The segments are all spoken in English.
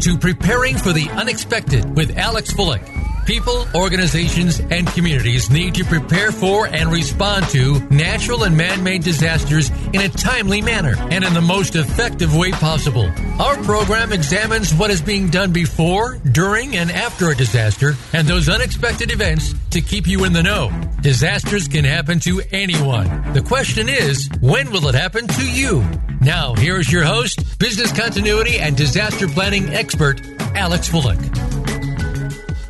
to Preparing for the Unexpected with Alex Fullick. People, organizations, and communities need to prepare for and respond to natural and man made disasters in a timely manner and in the most effective way possible. Our program examines what is being done before, during, and after a disaster and those unexpected events to keep you in the know. Disasters can happen to anyone. The question is, when will it happen to you? Now, here is your host, business continuity and disaster planning expert, Alex Fullick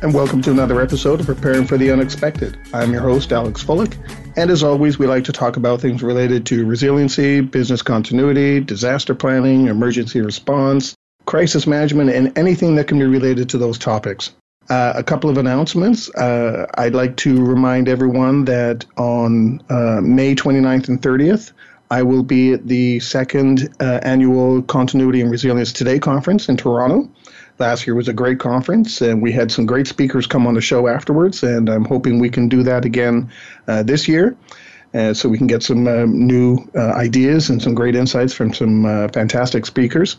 and welcome to another episode of Preparing for the Unexpected. I'm your host, Alex Fullick, and as always, we like to talk about things related to resiliency, business continuity, disaster planning, emergency response, crisis management, and anything that can be related to those topics. Uh, a couple of announcements. Uh, I'd like to remind everyone that on uh, May 29th and 30th, I will be at the second uh, annual Continuity and Resilience Today conference in Toronto. Last year was a great conference, and we had some great speakers come on the show afterwards. And I'm hoping we can do that again uh, this year, so we can get some new ideas and some great insights from some fantastic speakers.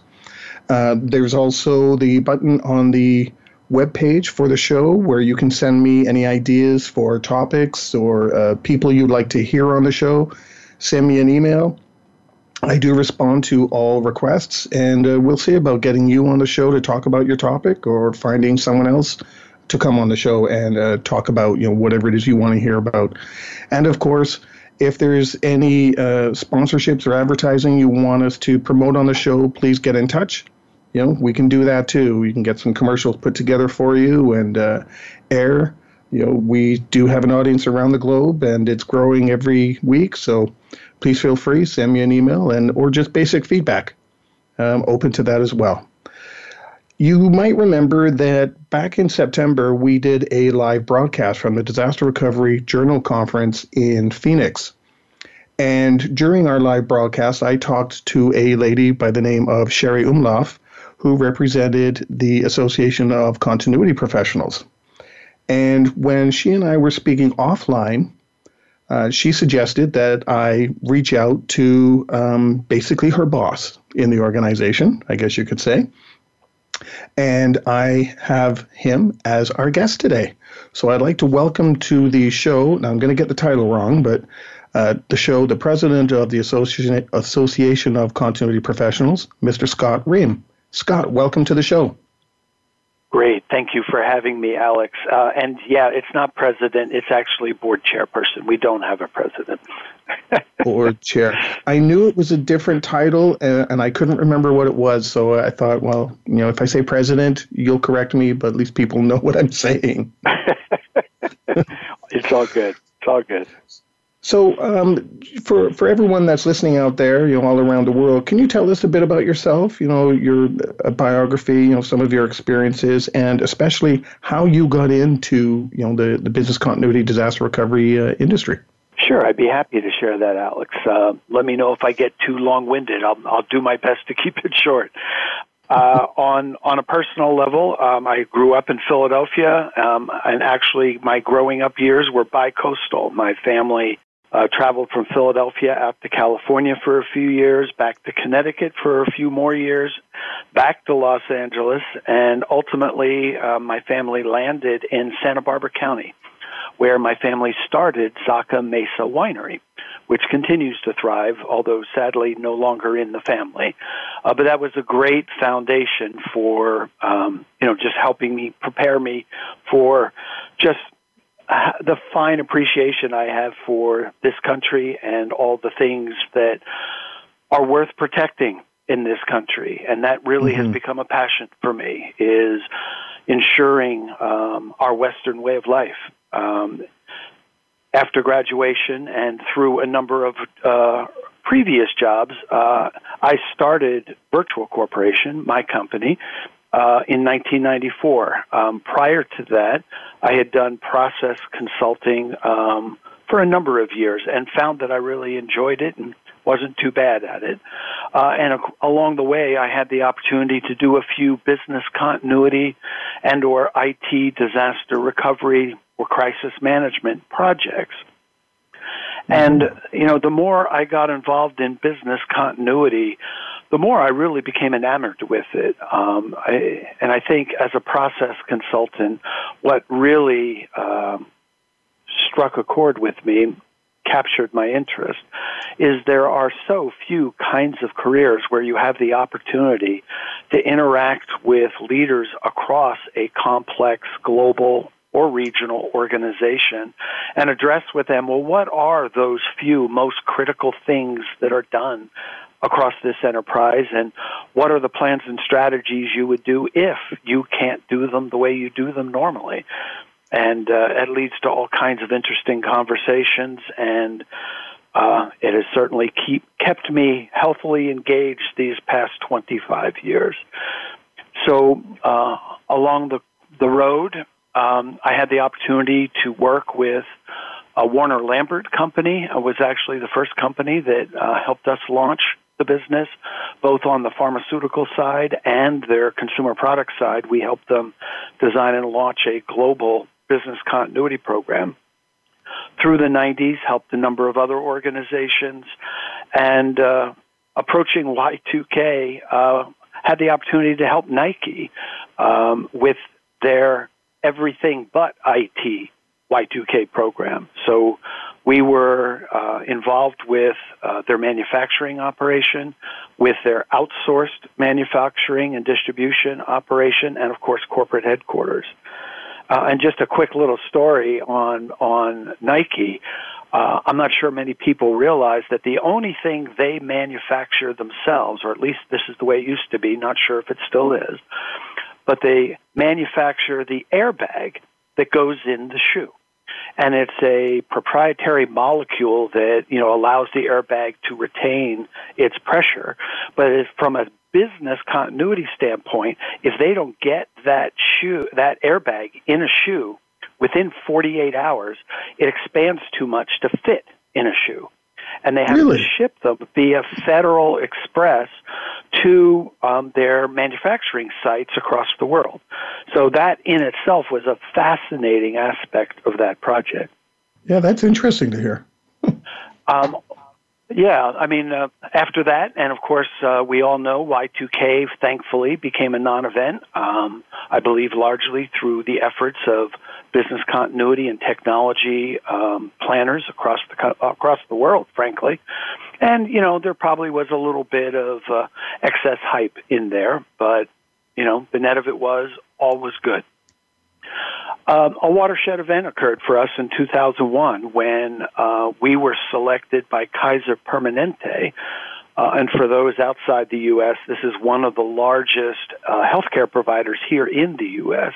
There's also the button on the web page for the show where you can send me any ideas for topics or people you'd like to hear on the show. Send me an email I do respond to all requests, and uh, we'll see about getting you on the show to talk about your topic or finding someone else to come on the show and uh, talk about you know whatever it is you want to hear about. And of course, if there's any uh, sponsorships or advertising you want us to promote on the show, please get in touch. You know, we can do that too. We can get some commercials put together for you and uh, air. You know, we do have an audience around the globe, and it's growing every week. So please feel free send me an email and or just basic feedback. I'm open to that as well. You might remember that back in September we did a live broadcast from the Disaster Recovery Journal Conference in Phoenix. And during our live broadcast, I talked to a lady by the name of Sherry Umlauf, who represented the Association of Continuity Professionals. And when she and I were speaking offline, uh, she suggested that I reach out to um, basically her boss in the organization, I guess you could say. And I have him as our guest today. So I'd like to welcome to the show. Now I'm going to get the title wrong, but uh, the show, the president of the Association, Association of Continuity Professionals, Mr. Scott Ream. Scott, welcome to the show. Great. Thank you for having me, Alex. Uh, and yeah, it's not president, it's actually board chairperson. We don't have a president. board chair. I knew it was a different title and, and, I couldn't remember what it was. So I thought, well, you know, if I say president, you'll correct me, but at least people know what I'm saying. it's all good. It's all good. So, um, for for everyone that's listening out there, you know, all around the world, can you tell us a bit about yourself? You know, your biography, you know, some of your experiences, and especially how you got into, you know, the the business continuity disaster recovery uh, industry. Sure, I'd be happy to share that, Alex. Uh, let me know if I get too long winded. I'll I'll do my best to keep it short. Uh, on on a personal level, um, I grew up in Philadelphia, um, and actually, my growing up years were bi-coastal. My family uh, traveled from Philadelphia out to California for a few years, back to Connecticut for a few more years, back to Los Angeles, and ultimately uh, my family landed in Santa Barbara County, where my family started Zaca Mesa Winery, which continues to thrive, although sadly no longer in the family. Uh, but that was a great foundation for, um, you know, just helping me prepare me for just the fine appreciation I have for this country and all the things that are worth protecting in this country, and that really mm-hmm. has become a passion for me. Is ensuring um, our Western way of life. Um, after graduation and through a number of uh, previous jobs, uh, I started Virtual Corporation, my company, uh, in 1994. Um, prior to that, I had done process consulting um, for a number of years and found that I really enjoyed it and wasn't too bad at it. Uh, and along the way, I had the opportunity to do a few business continuity and or IT disaster recovery or crisis management projects. And, you know, the more I got involved in business continuity, the more I really became enamored with it. Um, I, and I think as a process consultant, what really um, struck a chord with me, captured my interest, is there are so few kinds of careers where you have the opportunity to interact with leaders across a complex global or regional organization and address with them, well, what are those few most critical things that are done across this enterprise and what are the plans and strategies you would do if you can't do them the way you do them normally and uh, it leads to all kinds of interesting conversations and uh, it has certainly keep kept me healthily engaged these past 25 years so uh, along the the road um, I had the opportunity to work with a Warner Lambert company. It was actually the first company that uh, helped us launch the business, both on the pharmaceutical side and their consumer product side. We helped them design and launch a global business continuity program. Through the 90s, helped a number of other organizations, and uh, approaching Y2K, uh, had the opportunity to help Nike um, with their everything but IT Y2K program. So we were uh, involved with uh, their manufacturing operation, with their outsourced manufacturing and distribution operation, and of course corporate headquarters. Uh, and just a quick little story on on Nike. Uh, I'm not sure many people realize that the only thing they manufacture themselves, or at least this is the way it used to be, not sure if it still is, but they manufacture the airbag that goes in the shoe and it's a proprietary molecule that you know allows the airbag to retain its pressure. But from a business continuity standpoint, if they don't get that shoe, that airbag in a shoe within 48 hours, it expands too much to fit in a shoe and they have really? to ship them via Federal Express to um, their manufacturing sites across the world. So that in itself was a fascinating aspect of that project. Yeah, that's interesting to hear. um, yeah, I mean, uh, after that, and of course, uh, we all know Y2K thankfully became a non event. Um, I believe largely through the efforts of business continuity and technology um, planners across the, across the world, frankly. And, you know, there probably was a little bit of uh, excess hype in there, but, you know, the net of it was all was good. Um, a watershed event occurred for us in 2001 when uh, we were selected by Kaiser Permanente. Uh, and for those outside the U.S., this is one of the largest uh, healthcare providers here in the U.S.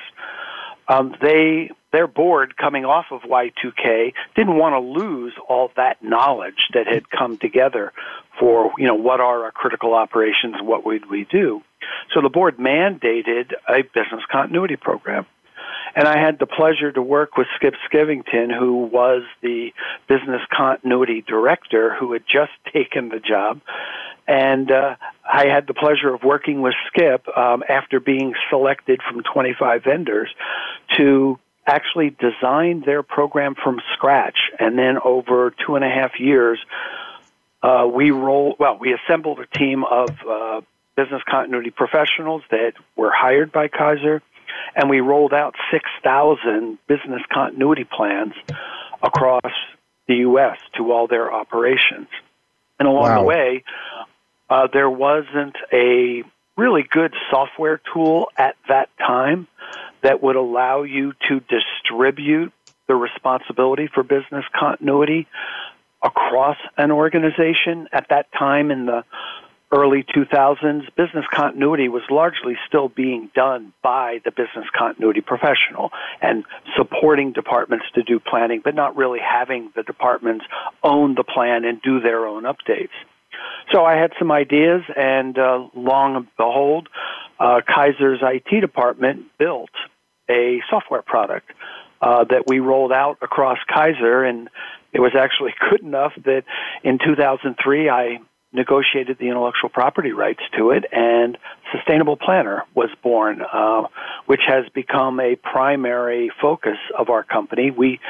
Um, they their board coming off of Y2K didn't want to lose all that knowledge that had come together for you know what are our critical operations, what would we do. So the board mandated a business continuity program. And I had the pleasure to work with Skip Skivington, who was the business continuity director who had just taken the job. And uh, I had the pleasure of working with Skip um, after being selected from 25 vendors to actually design their program from scratch. And then over two and a half years, uh, we roll well. We assembled a team of uh, business continuity professionals that were hired by Kaiser and we rolled out 6,000 business continuity plans across the U.S. to all their operations. And along wow. the way, uh, there wasn't a really good software tool at that time that would allow you to distribute the responsibility for business continuity across an organization. At that time in the early 2000s, business continuity was largely still being done by the business continuity professional and supporting departments to do planning, but not really having the departments own the plan and do their own updates. So I had some ideas, and uh, long and behold, uh, Kaiser's IT department built a software product uh, that we rolled out across Kaiser, and it was actually good enough that in 2003 I negotiated the intellectual property rights to it, and Sustainable Planner was born, uh, which has become a primary focus of our company. We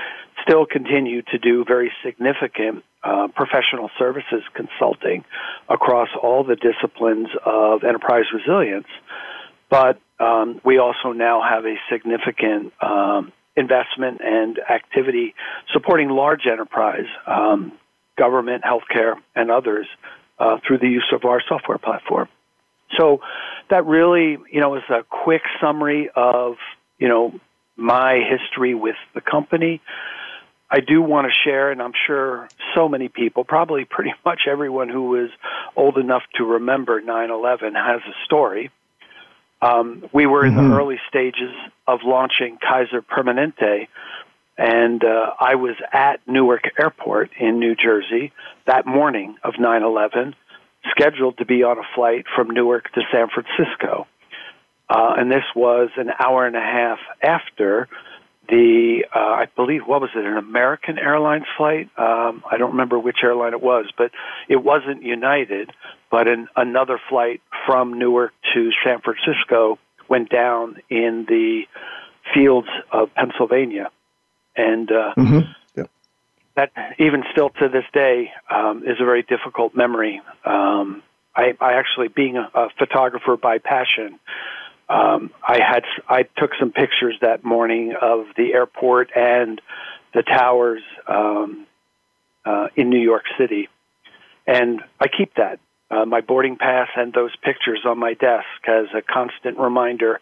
still continue to do very significant uh, professional services consulting across all the disciplines of enterprise resilience. But um, we also now have a significant um, investment and activity supporting large enterprise, um, government, healthcare, and others uh, through the use of our software platform. So that really, you know, is a quick summary of, you know, my history with the company. I do want to share, and I'm sure so many people, probably pretty much everyone who is old enough to remember 9 11 has a story. Um, we were in mm-hmm. the early stages of launching Kaiser Permanente, and uh, I was at Newark Airport in New Jersey that morning of 9 11, scheduled to be on a flight from Newark to San Francisco. Uh, and this was an hour and a half after the, uh, I believe, what was it, an American Airlines flight? Um, I don't remember which airline it was, but it wasn't United, but an, another flight from Newark to San Francisco went down in the fields of Pennsylvania. And uh, mm-hmm. yeah. that, even still to this day, um, is a very difficult memory. Um, I, I actually, being a, a photographer by passion, um, I had I took some pictures that morning of the airport and the towers um, uh, in New York City, and I keep that uh, my boarding pass and those pictures on my desk as a constant reminder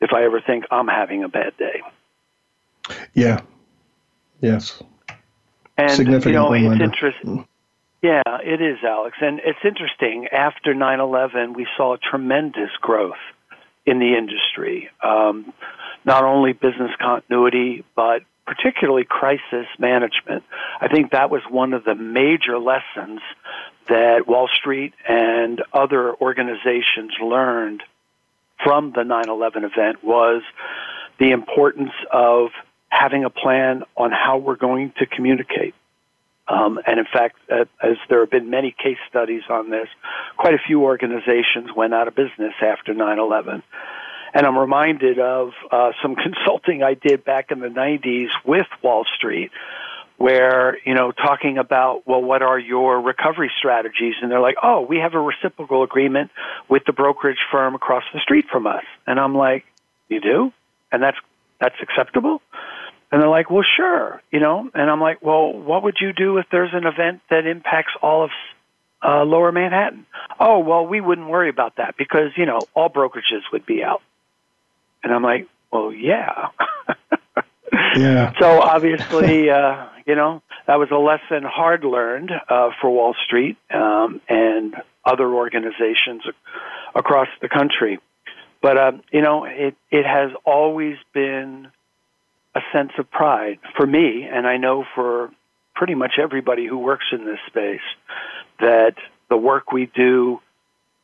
if I ever think I'm having a bad day. Yeah. Yes. And Significant you know, it's interesting. Yeah, it is, Alex, and it's interesting. After 9/11, we saw tremendous growth in the industry. Um, not only business continuity, but particularly crisis management. I think that was one of the major lessons that Wall Street and other organizations learned from the 9/11 event was the importance of having a plan on how we're going to communicate. Um, and in fact, uh, as there have been many case studies on this, quite a few organizations went out of business after 9 11. And I'm reminded of uh, some consulting I did back in the 90s with Wall Street, where, you know, talking about, well, what are your recovery strategies? And they're like, oh, we have a reciprocal agreement with the brokerage firm across the street from us. And I'm like, you do? And that's, that's acceptable? And they're like, well, sure, you know. And I'm like, well, what would you do if there's an event that impacts all of uh, Lower Manhattan? Oh, well, we wouldn't worry about that because you know all brokerages would be out. And I'm like, well, yeah. yeah. So obviously, uh, you know, that was a lesson hard learned uh, for Wall Street um, and other organizations across the country. But um, you know, it it has always been a sense of pride for me, and I know for pretty much everybody who works in this space that the work we do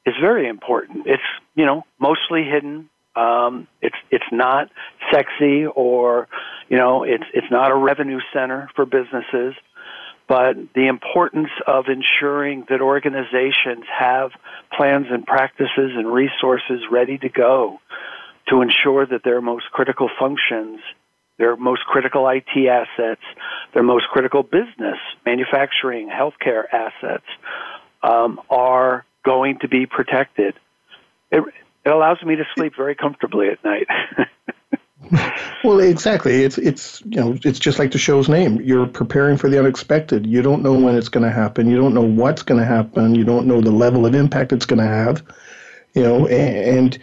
is very important. It's you know mostly hidden. Um, it's it's not sexy or you know it's it's not a revenue center for businesses, but the importance of ensuring that organizations have plans and practices and resources ready to go to ensure that their most critical functions their most critical IT assets, their most critical business, manufacturing, healthcare assets um, are going to be protected. It, it allows me to sleep very comfortably at night. well, exactly. It's it's you know it's just like the show's name. You're preparing for the unexpected. You don't know when it's going to happen. You don't know what's going to happen. You don't know the level of impact it's going to have. You know, and, and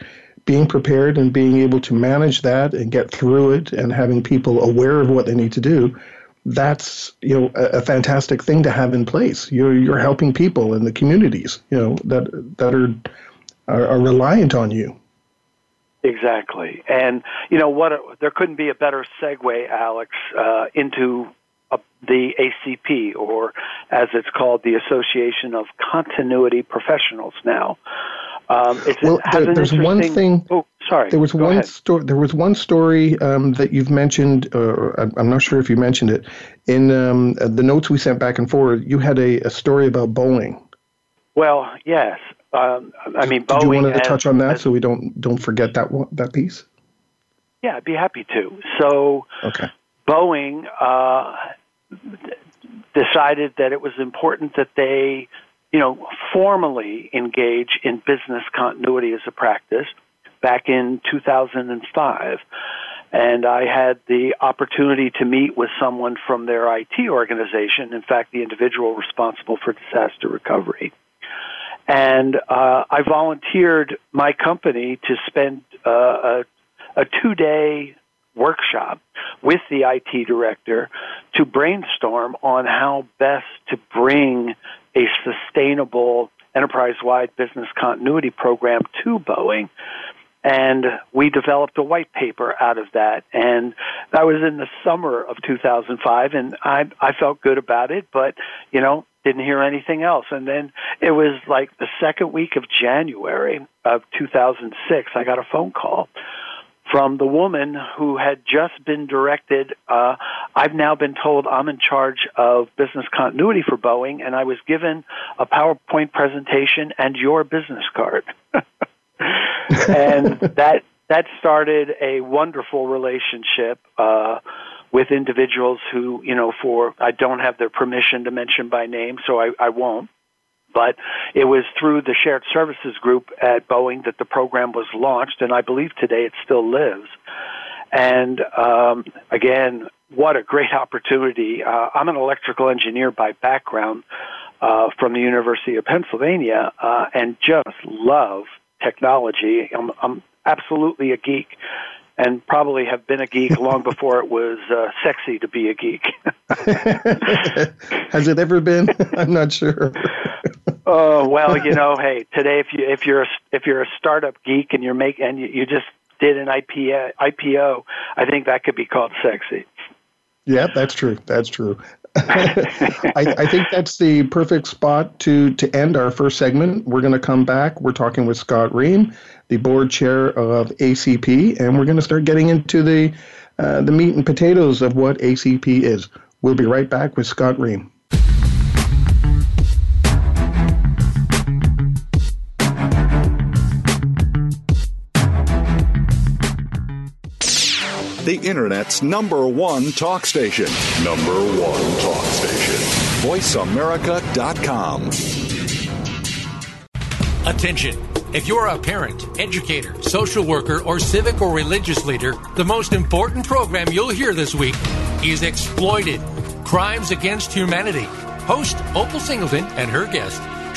being prepared and being able to manage that and get through it and having people aware of what they need to do that's you know a, a, fantastic thing to have in place. You're you're helping people in the communities you know that that are are, are reliant on you. Exactly. And you know what there couldn't be a better segue alex uh, into the ACP, or as it's called, the Association of Continuity Professionals now. Um, well, there, there's one thing. Oh, sorry. There was Go one story. There was one story um, that you've mentioned. Uh, I'm not sure if you mentioned it in um, the notes we sent back and forward. You had a, a story about Boeing. Well, yes. Um, I mean, Boeing. Did you want to touch on that so we don't don't forget that that piece? Yeah, I'd be happy to. So, okay. Boeing uh, decided that it was important that they, you know, formally engage in business continuity as a practice back in 2005. And I had the opportunity to meet with someone from their IT organization, in fact, the individual responsible for disaster recovery. And uh, I volunteered my company to spend uh, a, a two day workshop with the IT director to brainstorm on how best to bring a sustainable enterprise wide business continuity program to Boeing. And we developed a white paper out of that. And that was in the summer of 2005 and i i felt good about it but you know didn't hear anything else. And then it was like the second week of january of 2006 i got a phone call from the woman who had just been directed uh I've now been told I'm in charge of business continuity for Boeing and I was given a PowerPoint presentation and your business card. and that that started a wonderful relationship uh, with individuals who, you know, for I don't have their permission to mention by name, so I, I won't. But it was through the shared services group at Boeing that the program was launched, and I believe today it still lives. And um, again, what a great opportunity! Uh, I'm an electrical engineer by background uh, from the University of Pennsylvania, uh, and just love technology. I'm, I'm absolutely a geek and probably have been a geek long before it was uh, sexy to be a geek. Has it ever been? I'm not sure. Oh well, you know, hey, today if you if you're a, if you're a startup geek and you're making and you, you just did an IPO, IPO, I think that could be called sexy. Yeah, that's true. That's true. I, I, think that's the perfect spot to to end our first segment. We're going to come back. We're talking with Scott Ream, the board chair of ACP, and we're going to start getting into the uh, the meat and potatoes of what ACP is. We'll be right back with Scott Ream. The Internet's number one talk station. Number one talk station. VoiceAmerica.com. Attention. If you're a parent, educator, social worker, or civic or religious leader, the most important program you'll hear this week is Exploited Crimes Against Humanity. Host Opal Singleton and her guest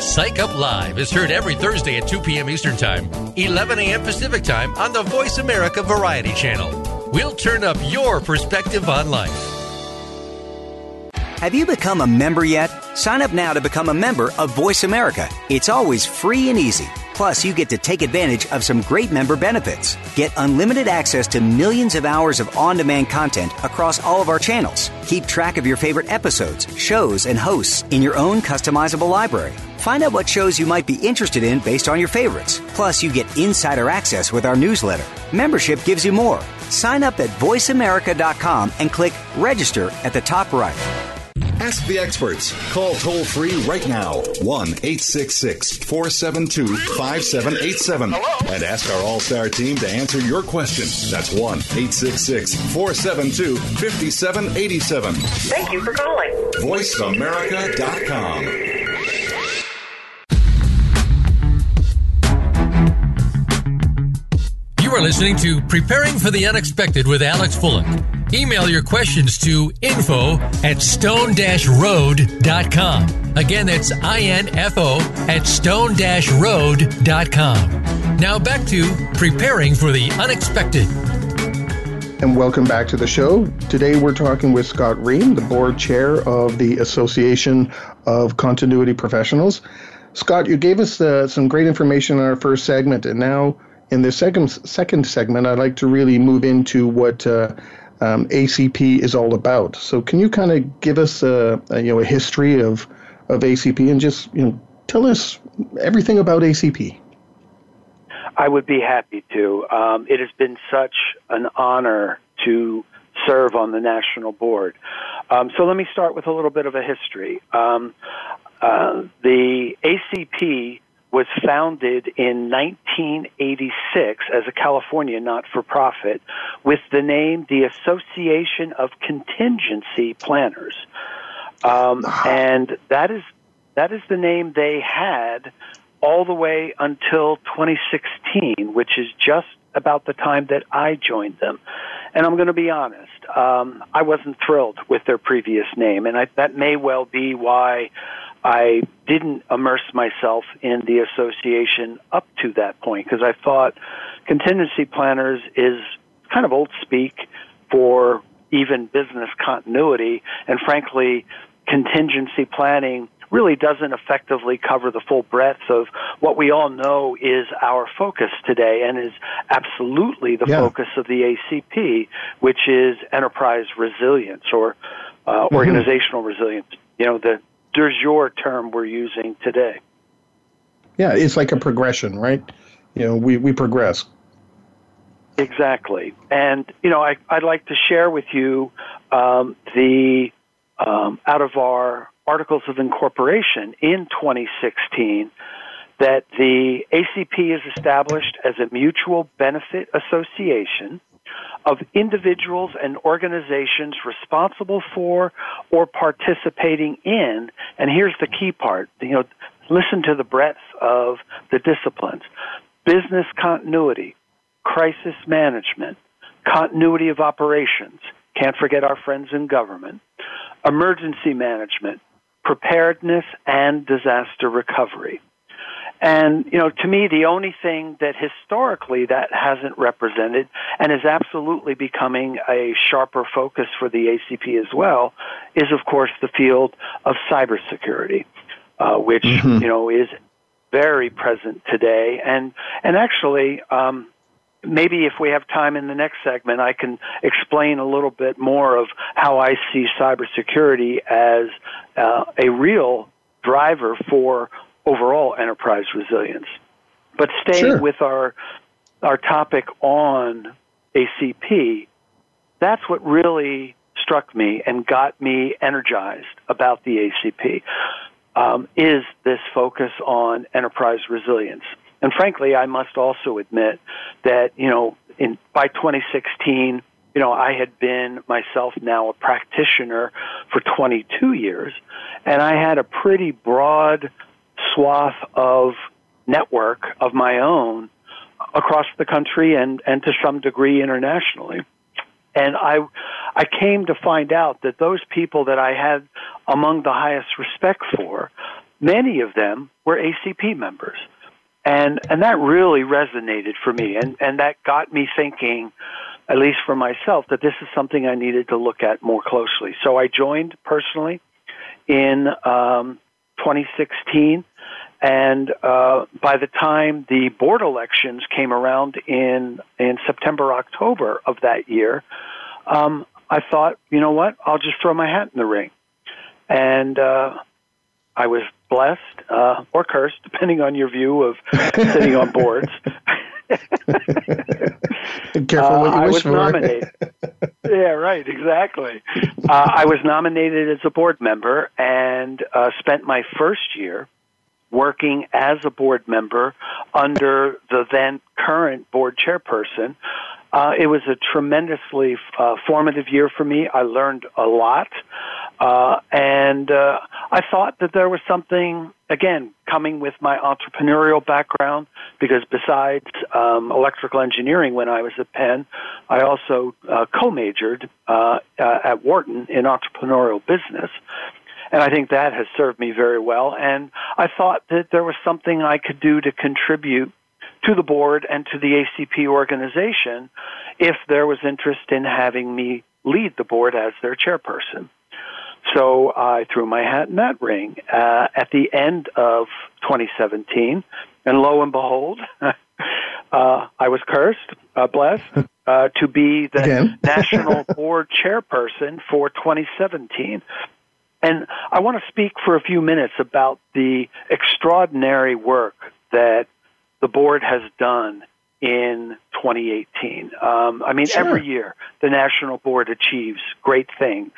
Psych Up Live is heard every Thursday at 2 p.m. Eastern Time, 11 a.m. Pacific Time on the Voice America Variety Channel. We'll turn up your perspective on life. Have you become a member yet? Sign up now to become a member of Voice America. It's always free and easy. Plus, you get to take advantage of some great member benefits. Get unlimited access to millions of hours of on demand content across all of our channels. Keep track of your favorite episodes, shows, and hosts in your own customizable library. Find out what shows you might be interested in based on your favorites. Plus, you get insider access with our newsletter. Membership gives you more. Sign up at voiceamerica.com and click register at the top right. Ask the experts. Call toll free right now 1 866 472 5787 and ask our All Star team to answer your question. That's 1 866 472 5787. Thank you for calling. VoiceAmerica.com. You are listening to Preparing for the Unexpected with Alex Fullick. Email your questions to info at stone-road.com. Again, that's I-N-F-O at stone-road.com. Now back to Preparing for the Unexpected. and welcome back to the show. Today we're talking with Scott Ream, the board chair of the Association of Continuity Professionals. Scott, you gave us uh, some great information in our first segment, and now in the second second segment, I'd like to really move into what uh, um, ACP is all about. So, can you kind of give us a, a, you know a history of of ACP and just you know tell us everything about ACP? I would be happy to. Um, it has been such an honor to serve on the national board. Um, so let me start with a little bit of a history. Um, uh, the ACP was founded in 1986 as a California not for profit with the name the Association of Contingency Planners. Um, and that is that is the name they had all the way until 2016, which is just about the time that I joined them. And I'm going to be honest, um, I wasn't thrilled with their previous name, and I, that may well be why I didn't immerse myself in the association up to that point, because I thought contingency planners is kind of old speak for even business continuity, and frankly, contingency planning really doesn't effectively cover the full breadth of what we all know is our focus today and is absolutely the yeah. focus of the ACP, which is enterprise resilience or uh, mm-hmm. organizational resilience. You know, the de jour term we're using today. Yeah, it's like a progression, right? You know, we, we progress. Exactly. And, you know, I, I'd like to share with you um, the, um, out of our articles of incorporation in 2016 that the ACP is established as a mutual benefit association of individuals and organizations responsible for or participating in, and here's the key part, you know, listen to the breadth of the disciplines. Business continuity, crisis management, continuity of operations, can't forget our friends in government, emergency management, preparedness and disaster recovery. And, you know, to me, the only thing that historically that hasn't represented and is absolutely becoming a sharper focus for the ACP as well is, of course, the field of cybersecurity, uh, which, mm-hmm. you know, is very present today. And, and actually, um, maybe if we have time in the next segment, I can explain a little bit more of how I see cybersecurity as uh, a real driver for overall enterprise resilience. But staying sure. with our our topic on ACP, that's what really struck me and got me energized about the ACP. Um, is this focus on enterprise resilience? And frankly, I must also admit that, you know, in, by 2016, you know, I had been myself now a practitioner for 22 years, and I had a pretty broad swath of network of my own across the country and, and to some degree internationally. And I, I came to find out that those people that I had among the highest respect for, many of them were ACP members. And and that really resonated for me. And and that got me thinking at least for myself that this is something I needed to look at more closely. So I joined personally in um, 2016 and uh, by the time the board elections came around in in September October of that year um, I thought you know what I'll just throw my hat in the ring and uh, I was blessed uh, or cursed, depending on your view of sitting on boards. Careful what you uh, I was for. nominated. yeah, right, exactly. Uh, I was nominated as a board member and uh, spent my first year working as a board member under the then current board chairperson. Uh, it was a tremendously uh, formative year for me. I learned a lot. Uh, and uh, I thought that there was something, again, coming with my entrepreneurial background, because besides um, electrical engineering when I was at Penn, I also uh, co majored uh, at Wharton in entrepreneurial business. And I think that has served me very well. And I thought that there was something I could do to contribute to the board and to the ACP organization if there was interest in having me lead the board as their chairperson. So I threw my hat in that ring uh, at the end of 2017, and lo and behold, uh, I was cursed, uh, blessed, uh, to be the national board chairperson for 2017. And I want to speak for a few minutes about the extraordinary work that the board has done in 2018. Um, I mean, Sure. every year the national board achieves great things,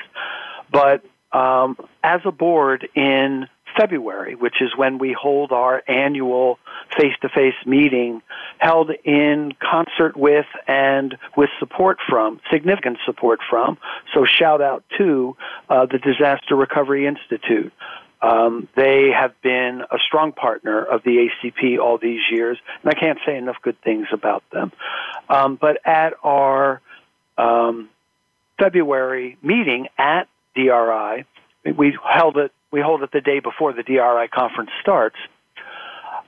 but um, as a board in February, which is when we hold our annual face-to-face meeting, held in concert with and with support from, significant support from. So shout out to uh, the Disaster Recovery Institute. Um, they have been a strong partner of the ACP all these years, and I can't say enough good things about them. Um, but at our um, February meeting at DRI, we held it. We hold it the day before the DRI conference starts.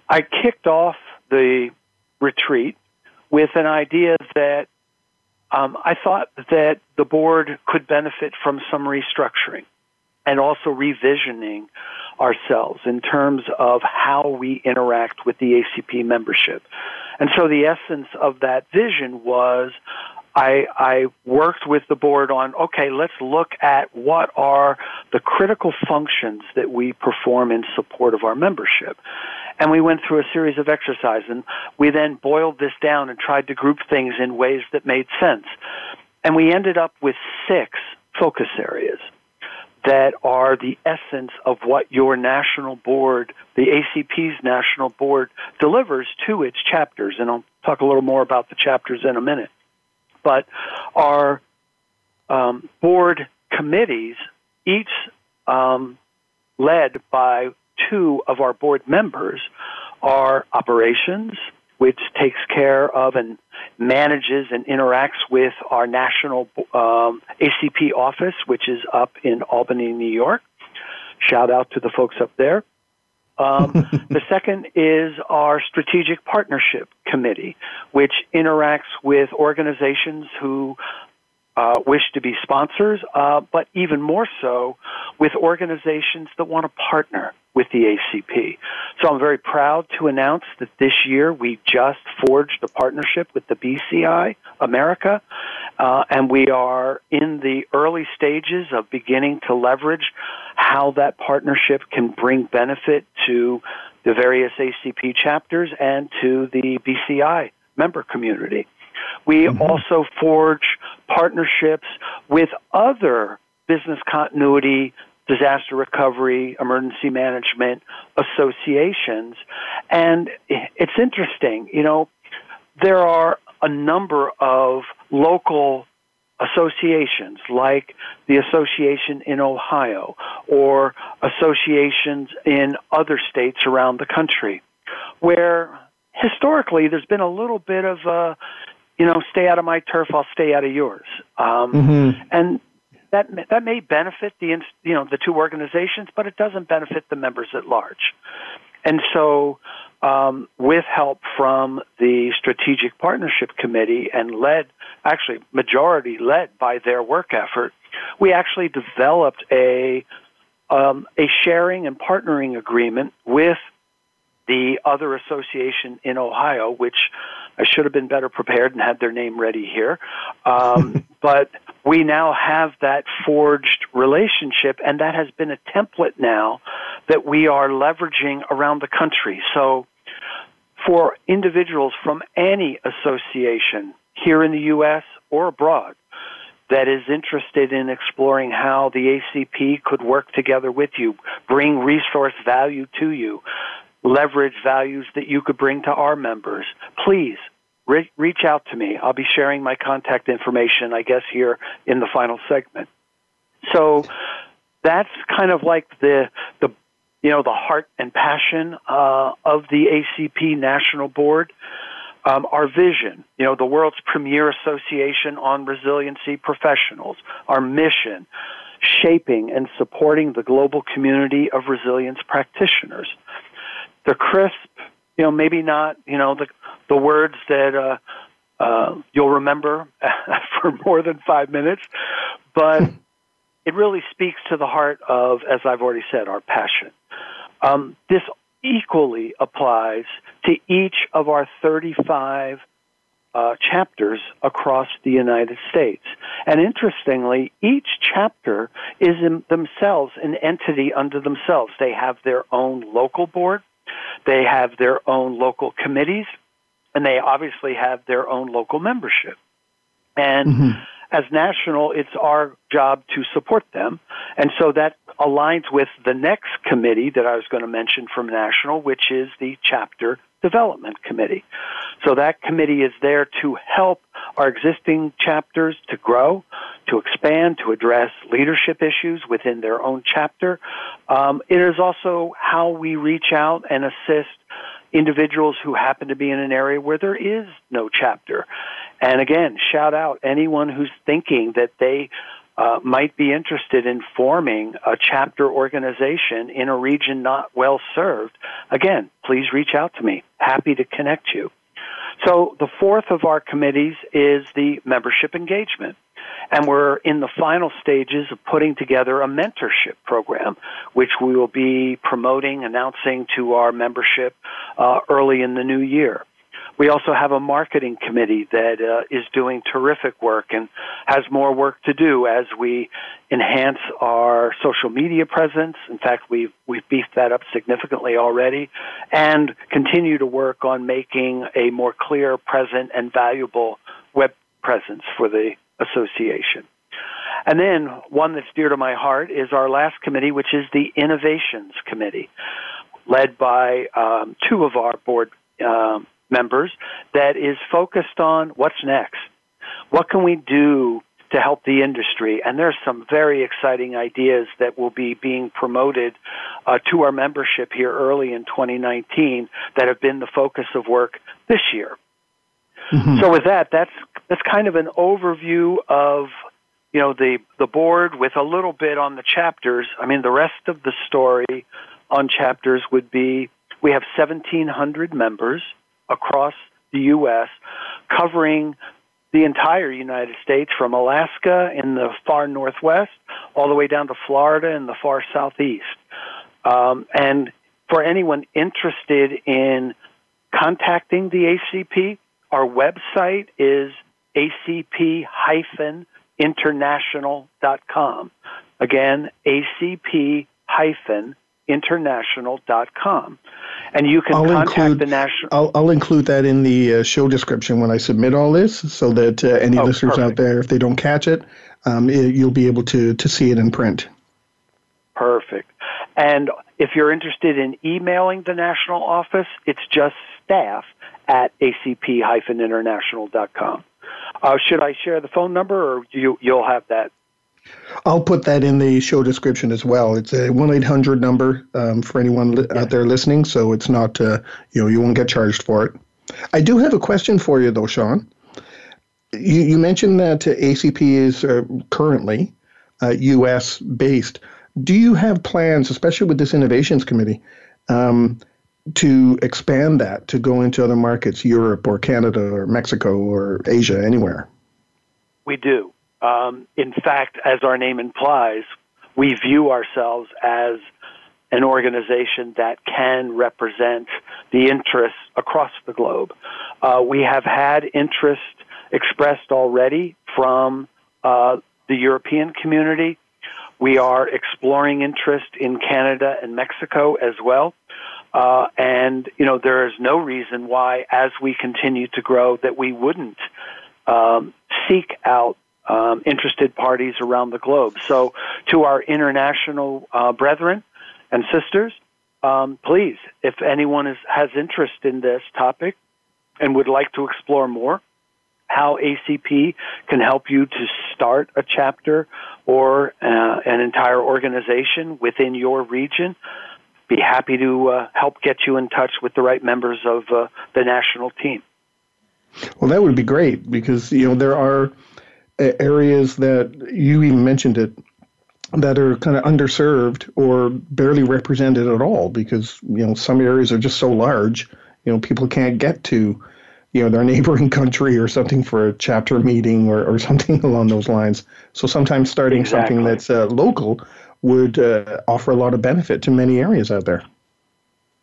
I kicked off the retreat with an idea that um, I thought that the board could benefit from some restructuring and also revisioning ourselves in terms of how we interact with the ACP membership. And so the essence of that vision was I, I worked with the board on okay, let's look at what are the critical functions that we perform in support of our membership. And we went through a series of exercises, and we then boiled this down and tried to group things in ways that made sense. And we ended up with six focus areas that are the essence of what your national board, the ACP's national board, delivers to its chapters. And I'll talk a little more about the chapters in a minute. But our um, board committees, each um, led by two of our board members, are operations, which takes care of and manages and interacts with our national um, ACP office, which is up in Albany, New York. Shout out to the folks up there. Um, the second is our Strategic Partnership Committee, which interacts with organizations who uh, wish to be sponsors, uh, but even more so with organizations that want to partner with the ACP. So I'm very proud to announce that this year we just forged a partnership with the BCI America, uh, and we are in the early stages of beginning to leverage how that partnership can bring benefit to the various ACP chapters and to the BCI member community. We mm-hmm. also forge partnerships with other business continuity, disaster recovery, emergency management associations. And it's interesting, you know, there are a number of local associations like the association in Ohio or associations in other states around the country where historically there's been a little bit of a you know, stay out of my turf, I'll stay out of yours. Um, mm-hmm. And that that may benefit the you know the two organizations, but it doesn't benefit the members at large. And so, um, with help from the Strategic Partnership Committee and led, actually majority led by their work effort, we actually developed a um, a sharing and partnering agreement with the other association in Ohio, which I should have been better prepared and had their name ready here. Um, but we now have that forged relationship, and that has been a template now that we are leveraging around the country. So, for individuals from any association here in the U.S. or abroad that is interested in exploring how the ACP could work together with you, bring resource value to you, leverage values that you could bring to our members, please re- reach out to me. I'll be sharing my contact information, I guess, here in the final segment. So that's kind of like the the you know the heart and passion uh, of the ACP National Board. Um, our vision, you know, the world's premier association on resiliency professionals. Our mission, shaping and supporting the global community of resilience practitioners. The crisp, you know, maybe not, you know, the the words that uh, uh, you'll remember for more than five minutes, but it really speaks to the heart of, as I've already said, our passion. Um, this equally applies to each of our 35 uh, chapters across the United States. And interestingly, each chapter is themselves an entity unto themselves. They have their own local board, they have their own local committees, and they obviously have their own local membership. And mm-hmm. as national, it's our job to support them. And so that aligns with the next committee that I was going to mention from national, which is the chapter development committee. So that committee is there to help our existing chapters to grow, to expand, to address leadership issues within their own chapter. Um, it is also how we reach out and assist individuals who happen to be in an area where there is no chapter. And again, shout out anyone who's thinking that they uh, might be interested in forming a chapter organization in a region not well served. Again, please reach out to me. Happy to connect you. So the fourth of our committees is the membership engagement. And we're in the final stages of putting together a mentorship program, which we will be promoting, announcing to our membership uh, early in the new year. We also have a marketing committee that uh, is doing terrific work and has more work to do as we enhance our social media presence. In fact, we've we've beefed that up significantly already, and continue to work on making a more clear, present, and valuable web presence for the association. And then one that's dear to my heart is our last committee, which is the Innovations Committee, led by um, two of our board um, members that is focused on what's next. What can we do to help the industry? And there's some very exciting ideas that will be being promoted uh, to our membership here early in 2019 that have been the focus of work this year. Mm-hmm. So with that, that's that's kind of an overview of you know the the board with a little bit on the chapters. I mean, the rest of the story on chapters would be we have 1,700 members across the U.S., covering the entire United States from Alaska in the far northwest all the way down to Florida in the far southeast. Um, and for anyone interested in contacting the ACP, our website is acp-international.com. Again, acp-international.com and you can I'll contact include, the national. I'll, I'll, include that in the uh, show description when I submit all this, so that uh, any oh, listeners perfect. out there, if they don't catch it, um, it, you'll be able to to see it in print. Perfect. And if you're interested in emailing the national office, it's just staff at acp-international.com. Uh, should I share the phone number, or you you'll have that I'll put that in the show description as well. It's a one eight hundred number um, for anyone li- out there listening, so it's not uh, you know you won't get charged for it. I do have a question for you though, Sean. You, you mentioned that ACP is uh, currently uh, U.S. based. Do you have plans, especially with this innovations committee, um, to expand that to go into other markets, Europe or Canada or Mexico or Asia, anywhere? We do. Um, in fact, as our name implies, we view ourselves as an organization that can represent the interests across the globe. Uh, we have had interest expressed already from uh, the European community. We are exploring interest in Canada and Mexico as well. Uh, and, you know, there is no reason why, as we continue to grow, that we wouldn't um, seek out um, interested parties around the globe. So, to our international uh, brethren and sisters, um, please, if anyone is, has interest in this topic and would like to explore more, how ACP can help you to start a chapter or uh, an entire organization within your region, be happy to uh, help get you in touch with the right members of uh, the national team. Well, that would be great because you know there are areas that you even mentioned it that are kind of underserved or barely represented at all because you know some areas are just so large you know people can't get to you know their neighboring country or something for a chapter meeting or, or something along those lines. So sometimes starting exactly. something that's uh, local would uh, offer a lot of benefit to many areas out there.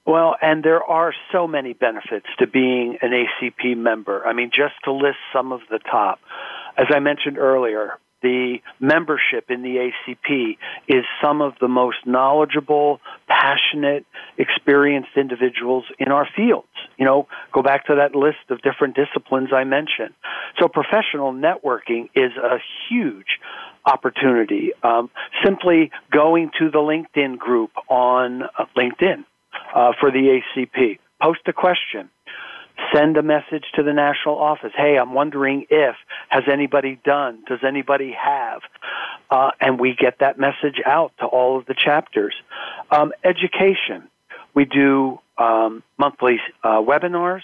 Well, and there are so many benefits to being an ACP member. I mean, just to list some of the top, as I mentioned earlier, the membership in the ACP is some of the most knowledgeable, passionate, experienced individuals in our fields. You know, go back to that list of different disciplines I mentioned. So professional networking is a huge opportunity. Um, simply going to the LinkedIn group on uh, LinkedIn uh, for the ACP, post a question send a message to the national office. Hey, I'm wondering if has anybody done? Does anybody have? Uh, and we get that message out to all of the chapters. Um, education. We do um, monthly uh, webinars.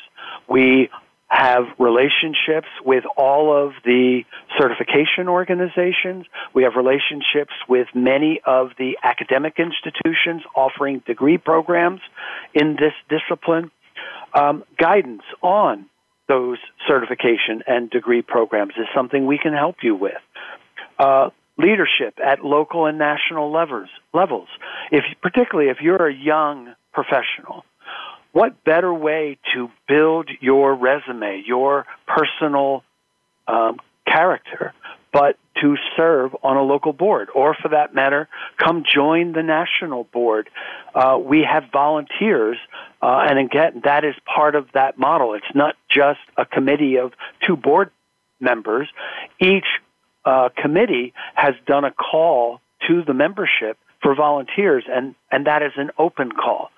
We have relationships with all of the certification organizations. We have relationships with many of the academic institutions offering degree programs in this discipline um, guidance on those certification and degree programs is something we can help you with. Uh, leadership at local and national levels. Levels, if particularly if you're a young professional, what better way to build your resume, your personal um, character, but to serve on a local board, or for that matter, come join the national board. Uh, we have volunteers, uh, and again, that is part of that model. It's not just a committee of two board members. Each uh, committee has done a call to the membership for volunteers, and, and that is an open call.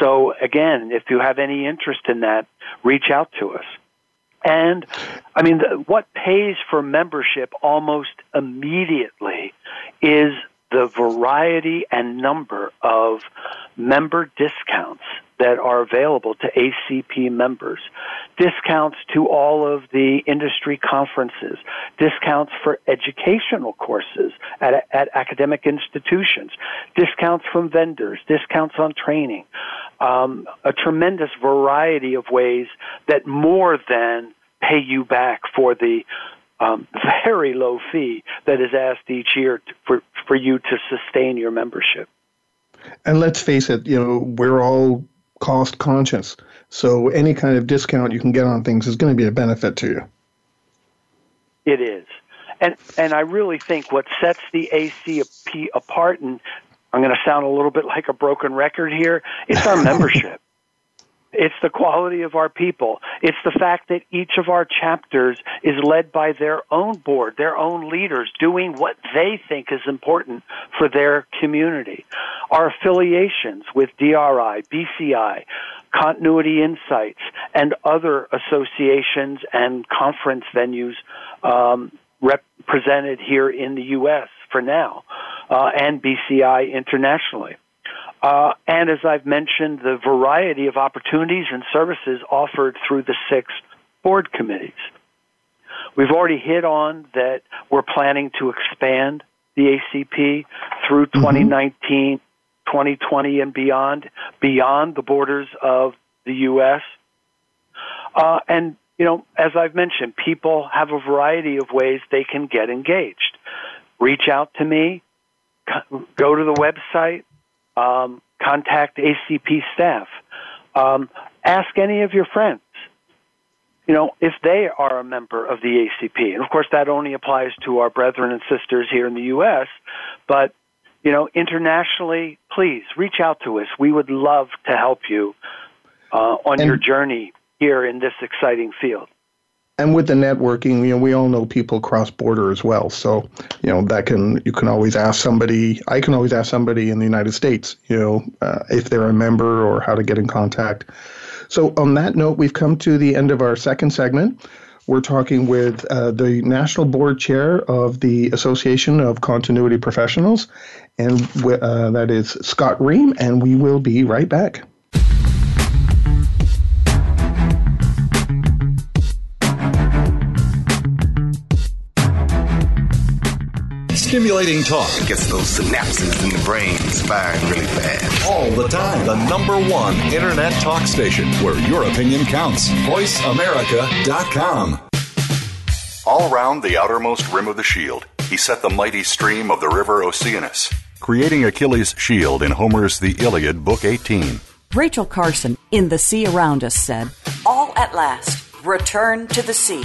So, again, if you have any interest in that, reach out to us. And I mean, the, what pays for membership almost immediately is the variety and number of member discounts that are available to ACP members. Discounts to all of the industry conferences, discounts for educational courses at, at academic institutions, discounts from vendors, discounts on training, um, a tremendous variety of ways that more than pay you back for the um, very low fee that is asked each year to, for for you to sustain your membership. And let's face it, you know, we're all cost conscious. So any kind of discount you can get on things is going to be a benefit to you. It is. And and I really think what sets the ACP apart and I'm going to sound a little bit like a broken record here, it's our membership. It's the quality of our people. It's the fact that each of our chapters is led by their own board, their own leaders, doing what they think is important for their community. Our affiliations with DRI, BCI, Continuity Insights, and other associations and conference venues um, represented here in the U.S. for now, uh, and BCI internationally. Uh, and as I've mentioned, the variety of opportunities and services offered through the six board committees. We've already hit on that we're planning to expand the ACP through 2019, mm-hmm. 2020, and beyond, beyond the borders of the U.S. Uh, and, you know, as I've mentioned, people have a variety of ways they can get engaged. Reach out to me, go to the website, um, contact ACP staff. Um, ask any of your friends. You know, if they are a member of the ACP, and of course that only applies to our brethren and sisters here in the U.S., but you know, internationally, please reach out to us. We would love to help you uh, on and, your journey here in this exciting field and with the networking, you know, we all know people cross border as well. So, you know, that can you can always ask somebody. I can always ask somebody in the United States, you know, uh, if they're a member or how to get in contact. So, on that note, we've come to the end of our second segment. We're talking with uh, the National Board Chair of the Association of Continuity Professionals, and uh, that is Scott Ream, and we will be right back. Stimulating talk. it Gets those synapses in the brain firing really fast. All the time. The number one internet talk station where your opinion counts. VoiceAmerica.com. All round the outermost rim of the shield, he set the mighty stream of the river Oceanus, creating Achilles' shield in Homer's The Iliad, Book 18. Rachel Carson in The Sea Around Us said, All at last, return to the sea,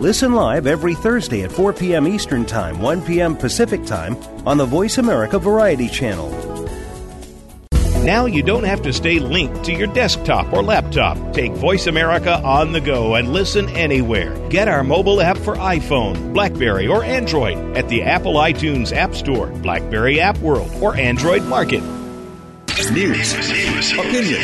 Listen live every Thursday at 4 p.m. Eastern Time, 1 p.m. Pacific Time on the Voice America Variety Channel. Now you don't have to stay linked to your desktop or laptop. Take Voice America on the go and listen anywhere. Get our mobile app for iPhone, Blackberry, or Android at the Apple iTunes App Store, Blackberry App World, or Android Market. News, opinion,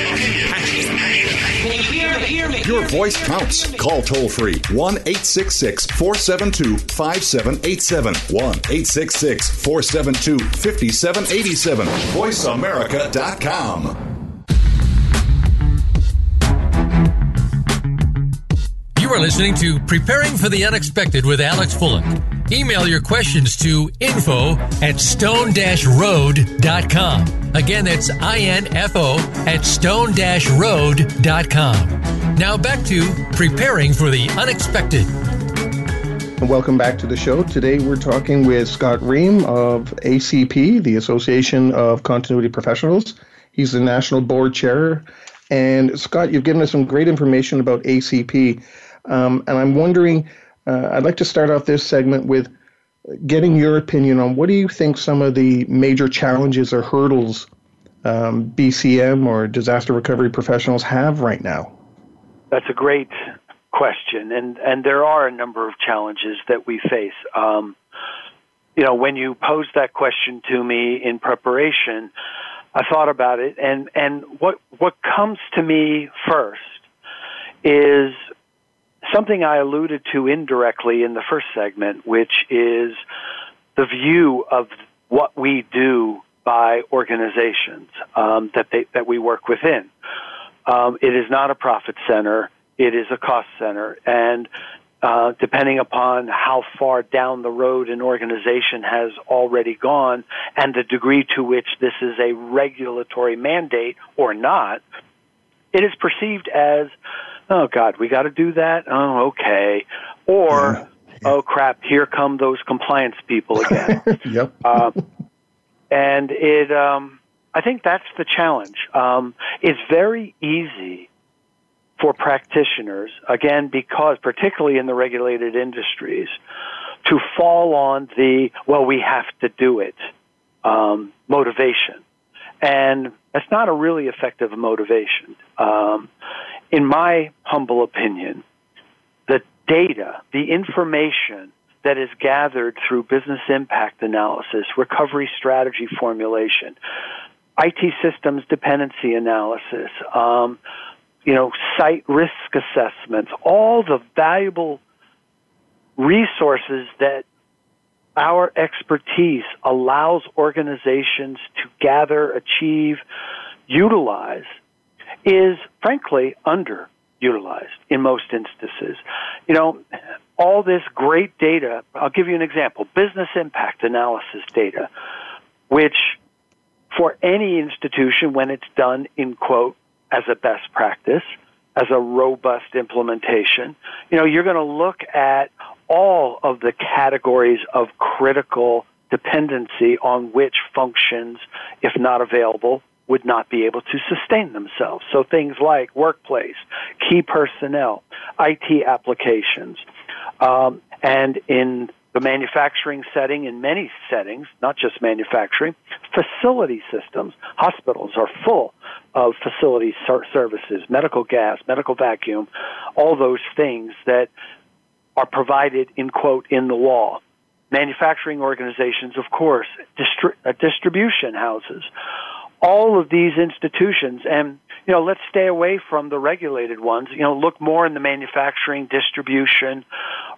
your voice counts. Call toll free 1 866 472 5787. 1 866 472 5787. VoiceAmerica.com. You are listening to Preparing for the Unexpected with Alex Fullick. Email your questions to info at stone-road.com. Again, that's I-N-F-O at stone-road.com. Now back to Preparing for the Unexpected. Welcome back to the show. Today we're talking with Scott Ream of ACP, the Association of Continuity Professionals. He's the national board chair. And Scott, you've given us some great information about ACP. Um, and I'm wondering, uh, I'd like to start off this segment with getting your opinion on what do you think some of the major challenges or hurdles um, BCM or disaster recovery professionals have right now? That's a great question, and and there are a number of challenges that we face. Um, you know, when you posed that question to me in preparation, I thought about it, and and what what comes to me first is something I alluded to indirectly in the first segment, which is the view of what we do by organizations um, that they, that we work within. Um, it is not a profit center; it is a cost center, and uh, depending upon how far down the road an organization has already gone and the degree to which this is a regulatory mandate or not, it is perceived as oh God, we got to do that. Oh, okay. Or yeah. oh crap, here come those compliance people again. yep. Uh, and it, um, I think that's the challenge. Um, it's very easy for practitioners, again, because particularly in the regulated industries, to fall on the well, we have to do it um, motivation, and that's not a really effective motivation. Um, in my humble opinion, the data, the information that is gathered through business impact analysis, recovery strategy formulation, IT systems dependency analysis, um, you know, site risk assessments, all the valuable resources that our expertise allows organizations to gather, achieve, utilize is frankly underutilized in most instances. You know, all this great data, I'll give you an example business impact analysis data, which for any institution, when it's done in quote, as a best practice, as a robust implementation, you know, you're going to look at all of the categories of critical dependency on which functions, if not available, would not be able to sustain themselves. So things like workplace, key personnel, IT applications, um, and in the manufacturing setting, in many settings, not just manufacturing, facility systems. Hospitals are full of facility ser- services, medical gas, medical vacuum, all those things that are provided in quote in the law. Manufacturing organizations, of course, distri- uh, distribution houses, all of these institutions, and you know, let's stay away from the regulated ones. You know, look more in the manufacturing, distribution,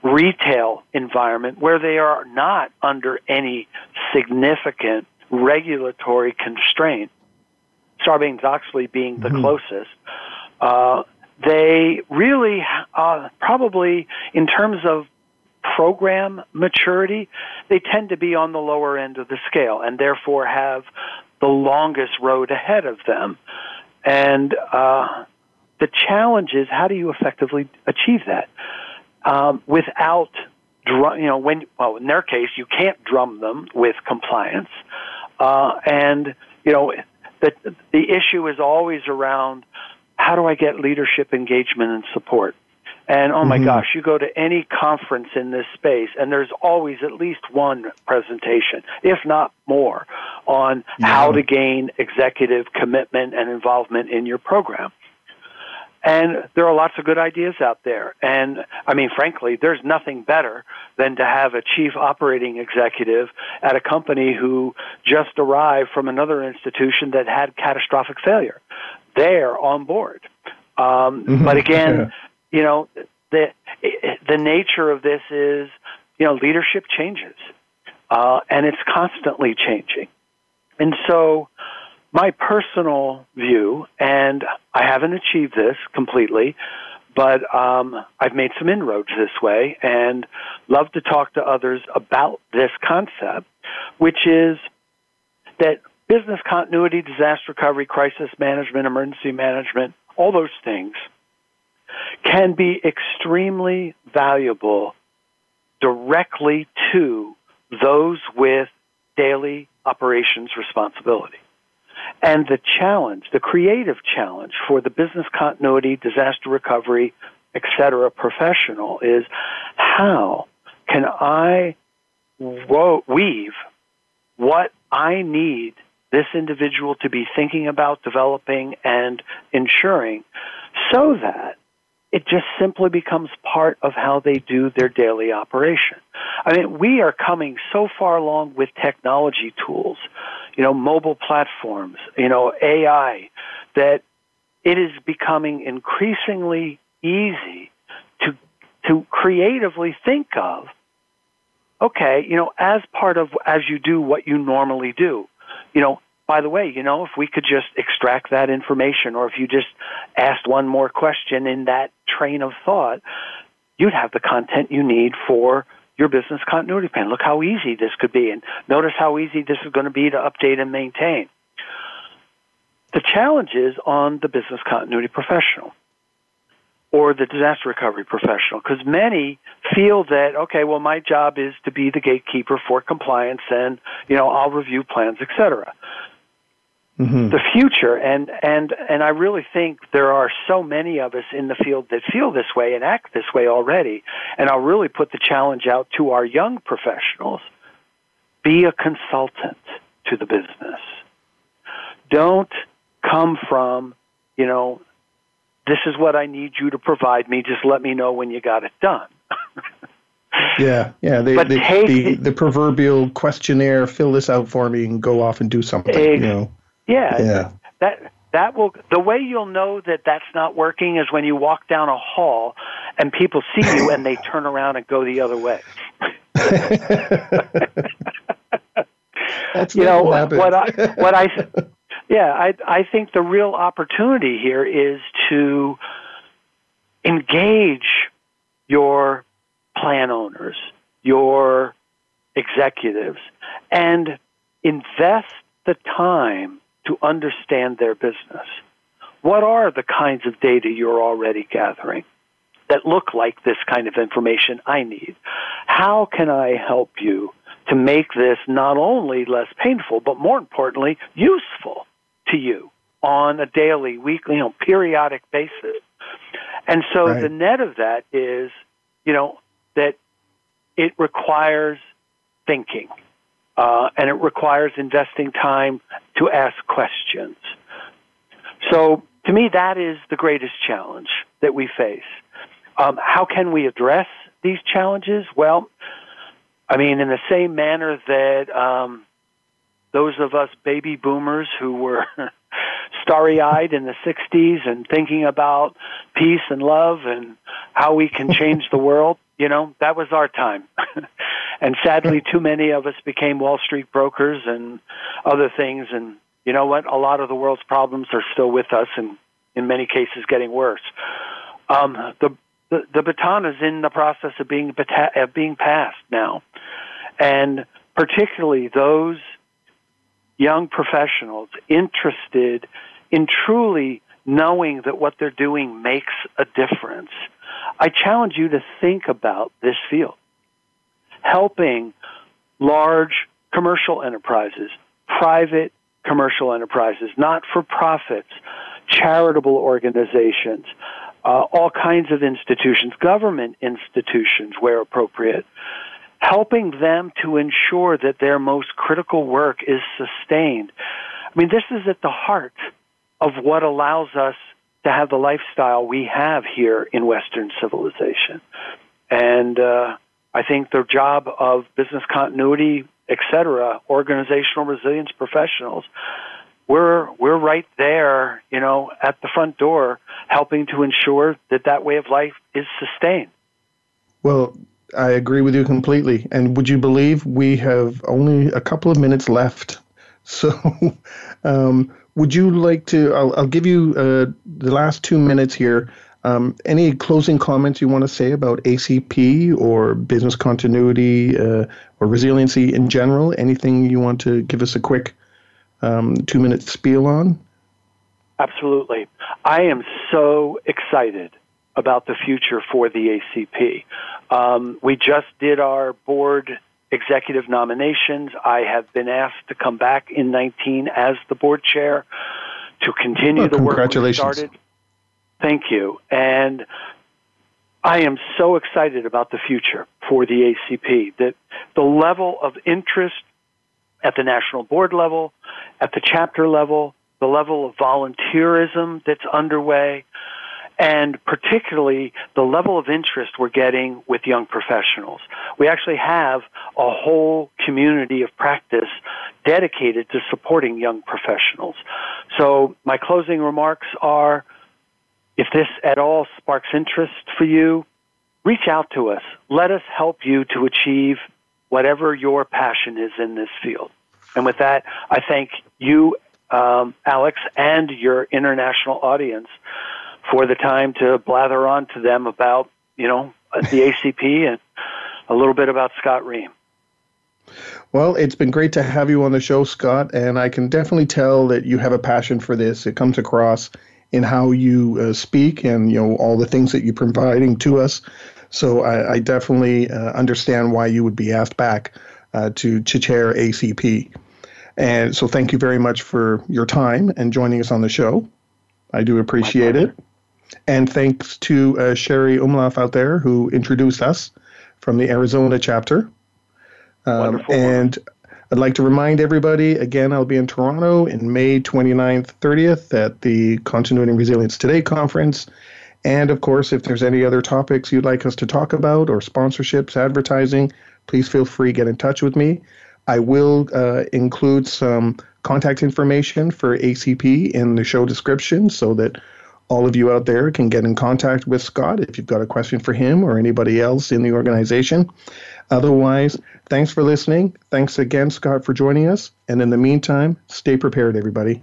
retail environment where they are not under any significant regulatory constraint. Sarbanes Oxley being the mm-hmm. closest. Uh, they really uh, probably, in terms of program maturity, they tend to be on the lower end of the scale and therefore have the longest road ahead of them. And uh, the challenge is how do you effectively achieve that um, without, you know, when well in their case you can't drum them with compliance, uh, and you know the the issue is always around how do I get leadership engagement and support. And oh my mm-hmm. gosh, you go to any conference in this space, and there's always at least one presentation, if not more, on yeah. how to gain executive commitment and involvement in your program. And there are lots of good ideas out there. And I mean, frankly, there's nothing better than to have a chief operating executive at a company who just arrived from another institution that had catastrophic failure. They're on board. Um, mm-hmm. But again, you know, the the nature of this is, you know, leadership changes, uh, and it's constantly changing. And so, my personal view, and I haven't achieved this completely, but um, I've made some inroads this way, and love to talk to others about this concept, which is that business continuity, disaster recovery, crisis management, emergency management, all those things can be extremely valuable directly to those with daily operations responsibility. And the challenge, the creative challenge for the business continuity, disaster recovery, etc. professional is how can I weave what I need this individual to be thinking about, developing, and ensuring so that it just simply becomes part of how they do their daily operation. I mean, we are coming so far along with technology tools, you know, mobile platforms, you know, AI, that it is becoming increasingly easy to to creatively think of okay, you know, as part of as you do what you normally do, you know, by the way, you know, if we could just extract that information, or if you just asked one more question in that train of thought, you'd have the content you need for your business continuity plan. Look how easy this could be, and notice how easy this is going to be to update and maintain. The challenge is on the business continuity professional or the disaster recovery professional because many feel that okay well my job is to be the gatekeeper for compliance and you know I'll review plans etc mm-hmm. the future. And, and, and I really think there are so many of us in the field that feel this way and act this way already. And I'll really put the challenge out to our young professionals. Be a consultant to the business. Don't come from, you know, this is what I need you to provide me. Just let me know when you got it done. yeah, yeah. The, the, the, the, proverbial questionnaire, fill this out for me and go off and do something. Ex- you know. Yeah. Yeah. That that will the way you'll know that that's not working is when you walk down a hall and people see you and they turn around and go the other way. that's you know what I what I yeah I I think the real opportunity here is to engage your plan owners, your executives, and invest the time to understand their business. What are the kinds of data you're already gathering that look like this kind of information I need? How can I help you to make this not only less painful, but more importantly, useful? to you on a daily, weekly, you know, periodic basis. And so Right. the net of that is, you know, that it requires thinking, uh, and it requires investing time to ask questions. So to me, that is the greatest challenge that we face. Um, how can we address these challenges? Well, I mean, in the same manner that um, those of us baby boomers who were starry eyed in the 60s and thinking about peace and love and how we can change the world, you know, that was our time. and sadly, too many of us became Wall Street brokers and other things. And you know what? A lot of the world's problems are still with us and in many cases getting worse. Um, the, the, the baton is in the process of being, of being passed now. And particularly those young professionals interested in truly knowing that what they're doing makes a difference. I challenge you to think about this field. Helping large commercial enterprises, private commercial enterprises, not for profits, charitable organizations, uh, all kinds of institutions, government institutions where appropriate, helping them to ensure that their most critical work is sustained. I mean, this is at the heart of what allows us to have the lifestyle we have here in Western civilization. And uh, I think the job of business continuity, et cetera, organizational resilience professionals, we're we're right there, you know, at the front door, helping to ensure that that way of life is sustained. Well, I agree with you completely. And would you believe we have only a couple of minutes left? So, um, would you like to? I'll, I'll give you uh, the last two minutes here. Um, any closing comments you want to say about ACP or business continuity uh, or resiliency in general? Anything you want to give us a quick um, two minute spiel on? Absolutely. I am so excited about the future for the ACP. Um, we just did our board executive nominations. I have been asked to come back in 19 as the board chair to continue Well, the work we congratulations. started. Thank you. And I am so excited about the future for the ACP that the level of interest at the national board level, at the chapter level, the level of volunteerism that's underway, and particularly the level of interest we're getting with young professionals. We actually have a whole community of practice dedicated to supporting young professionals. So my closing remarks are if this at all sparks interest for you, reach out to us. Let us help you to achieve whatever your passion is in this field. And with that, I thank you, um, Alex, and your international audience for the time to blather on to them about, you know, the ACP and a little bit about Scott Ream. Well, it's been great to have you on the show, Scott, and I can definitely tell that you have a passion for this. It comes across in how you uh, speak and you know all the things that you're providing to us. So I, I definitely uh, understand why you would be asked back uh, to to chair ACP. And so thank you very much for your time and joining us on the show. I do appreciate it. And thanks to uh, Sherry Umlauf out there who introduced us from the Arizona chapter. Um, Wonderful. and I'd like to remind everybody again, I'll be in Toronto in May 29th, 30th at the Continuity and Resilience Today conference. And of course, if there's any other topics you'd like us to talk about or sponsorships, advertising, please feel free get in touch with me. I will uh, include some contact information for ACP in the show description so that all of you out there can get in contact with Scott if you've got a question for him or anybody else in the organization. Otherwise, thanks for listening. Thanks again, Scott, for joining us. And in the meantime, stay prepared, everybody.